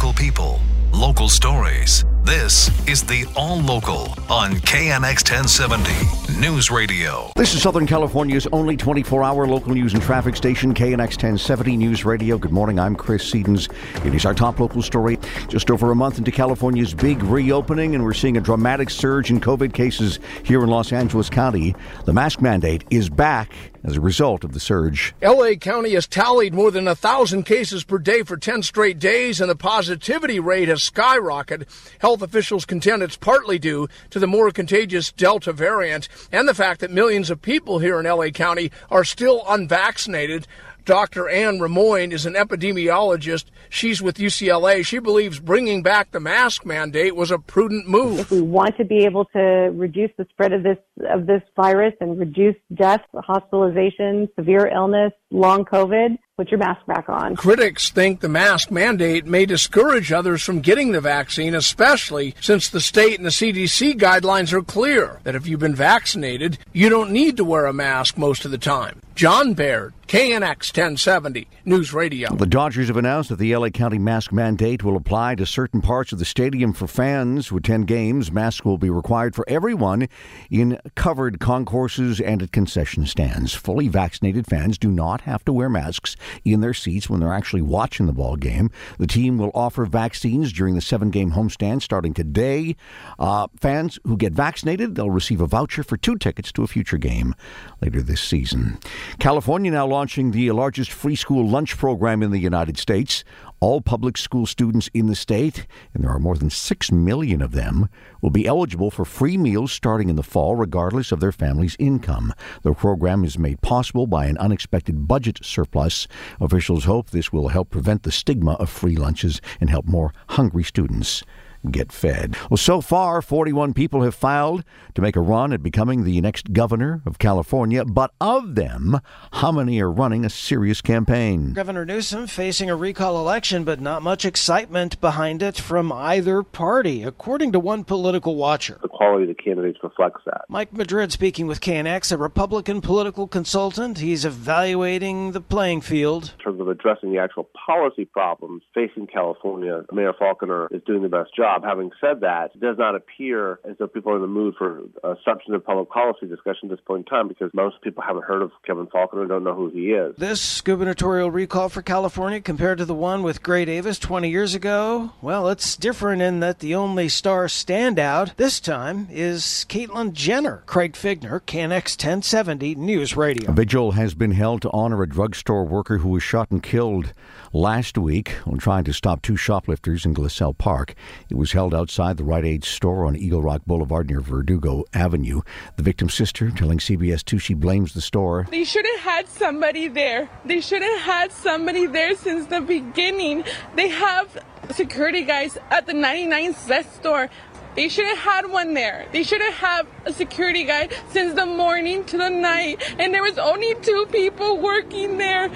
Local people, local stories. This is the All Local on KNX 1070 News Radio. This is Southern California's only 24 hour local news and traffic station, KNX 1070 News Radio. Good morning, I'm Chris Sedens. It is our top local story. Just over a month into California's big reopening, and we're seeing a dramatic surge in COVID cases here in Los Angeles County. The mask mandate is back as a result of the surge. LA County has tallied more than a thousand cases per day for 10 straight days, and the positivity rate has skyrocketed. Health officials contend it's partly due to the more contagious Delta variant and the fact that millions of people here in LA County are still unvaccinated. Dr. Anne Rimoin is an epidemiologist. She's with UCLA. She believes bringing back the mask mandate was a prudent move. If we want to be able to reduce the spread of this of this virus and reduce deaths, hospitalization, severe illness, long COVID, put your mask back on. Critics think the mask mandate may discourage others from getting the vaccine, especially since the state and the CDC guidelines are clear that if you've been vaccinated, you don't need to wear a mask most of the time. John Baird, KNX 1070, News Radio. The Dodgers have announced that the LA County mask mandate will apply to certain parts of the stadium for fans who attend games. Masks will be required for everyone in covered concourses and at concession stands. Fully vaccinated fans do not have to wear masks in their seats when they're actually watching the ball game. The team will offer vaccines during the seven game homestand starting today. Uh, fans who get vaccinated, they'll receive a voucher for two tickets to a future game later this season. California now launching the largest free school lunch program in the United States. All public school students in the state, and there are more than 6 million of them, will be eligible for free meals starting in the fall, regardless of their family's income. The program is made possible by an unexpected budget surplus. Officials hope this will help prevent the stigma of free lunches and help more hungry students get fed. Well, so far, 41 people have filed to make a run at becoming the next governor of California, but of them, how many are running a serious campaign? Governor Newsom facing a recall election, but not much excitement behind it from either party, according to one political watcher. Quality of the candidates reflects that. Mike Madrid speaking with KNX, a Republican political consultant. He's evaluating the playing field. In terms of addressing the actual policy problems facing California, Mayor Faulconer is doing the best job. Having said that, it does not appear as though people are in the mood for a substantive public policy discussion at this point in time because most people haven't heard of Kevin Faulconer, don't know who he is. This gubernatorial recall for California compared to the one with Gray Davis 20 years ago, well, it's different in that the only star standout this time is Caitlyn Jenner. Craig Fiegener, KNX 1070 News Radio. A vigil has been held to honor a drugstore worker who was shot and killed last week when trying to stop two shoplifters in Glassell Park. It was held outside the Rite Aid store on Eagle Rock Boulevard near Verdugo Avenue. The victim's sister telling CBS 2 she blames the store. They should have had somebody there. They should have had somebody there since the beginning. They have security guys at the 99 cent store. They should have had one there. They should have had a security guy since the morning to the night. And there was only two people working there.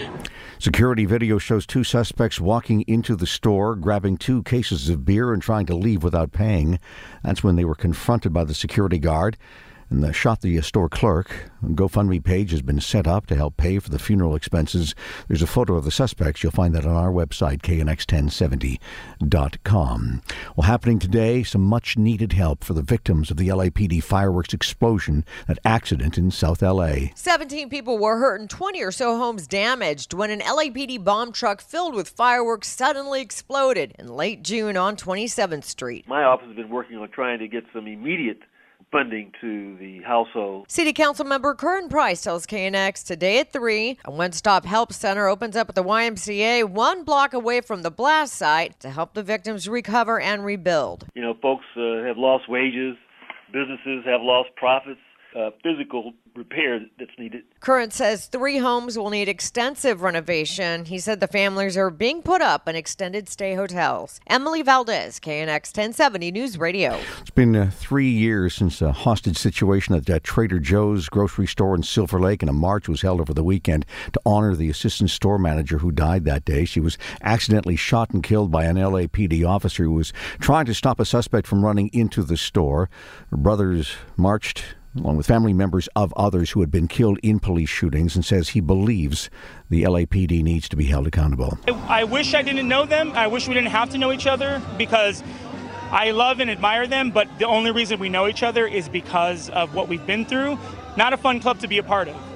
Security video shows two suspects walking into the store, grabbing two cases of beer and trying to leave without paying. That's when they were confronted by the security guard. And the shot the store clerk. A GoFundMe page has been set up to help pay for the funeral expenses. There's a photo of the suspects. You'll find that on our website, knx1070.com. Well, happening today, some much needed help for the victims of the LAPD fireworks explosion, that accident in South LA. 17 people were hurt and 20 or so homes damaged when an LAPD bomb truck filled with fireworks suddenly exploded in late June on 27th Street. My office has been working on trying to get some immediate funding to the household. City Council member Curren Price tells KNX today at 3, a one stop help center opens up at the YMCA one block away from the blast site to help the victims recover and rebuild. You know, folks uh, have lost wages, businesses have lost profits uh, physical repair that's needed. Curren says three homes will need extensive renovation. He said the families are being put up in extended stay hotels. Emily Valdez, KNX 1070 News Radio. It's been uh, three years since a hostage situation at uh, Trader Joe's grocery store in Silver Lake, and a march was held over the weekend to honor the assistant store manager who died that day. She was accidentally shot and killed by an LAPD officer who was trying to stop a suspect from running into the store. Her brothers marched along with family members of others who had been killed in police shootings, and says he believes the LAPD needs to be held accountable. I wish I didn't know them. I wish we didn't have to know each other because I love and admire them, but the only reason we know each other is because of what we've been through. Not a fun club to be a part of.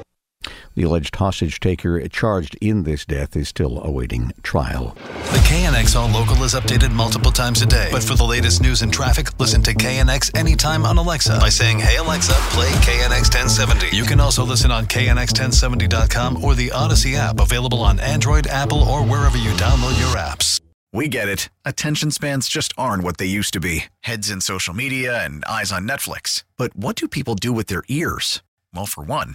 The alleged hostage taker charged in this death is still awaiting trial. The KNX All Local is updated multiple times a day. But for the latest news and traffic, listen to KNX anytime on Alexa by saying, Hey Alexa, play KNX 1070. You can also listen on KNX1070.com or the Audacy app available on Android, Apple, or wherever you download your apps. We get it. Attention spans just aren't what they used to be heads in social media and eyes on Netflix. But what do people do with their ears? Well, for one,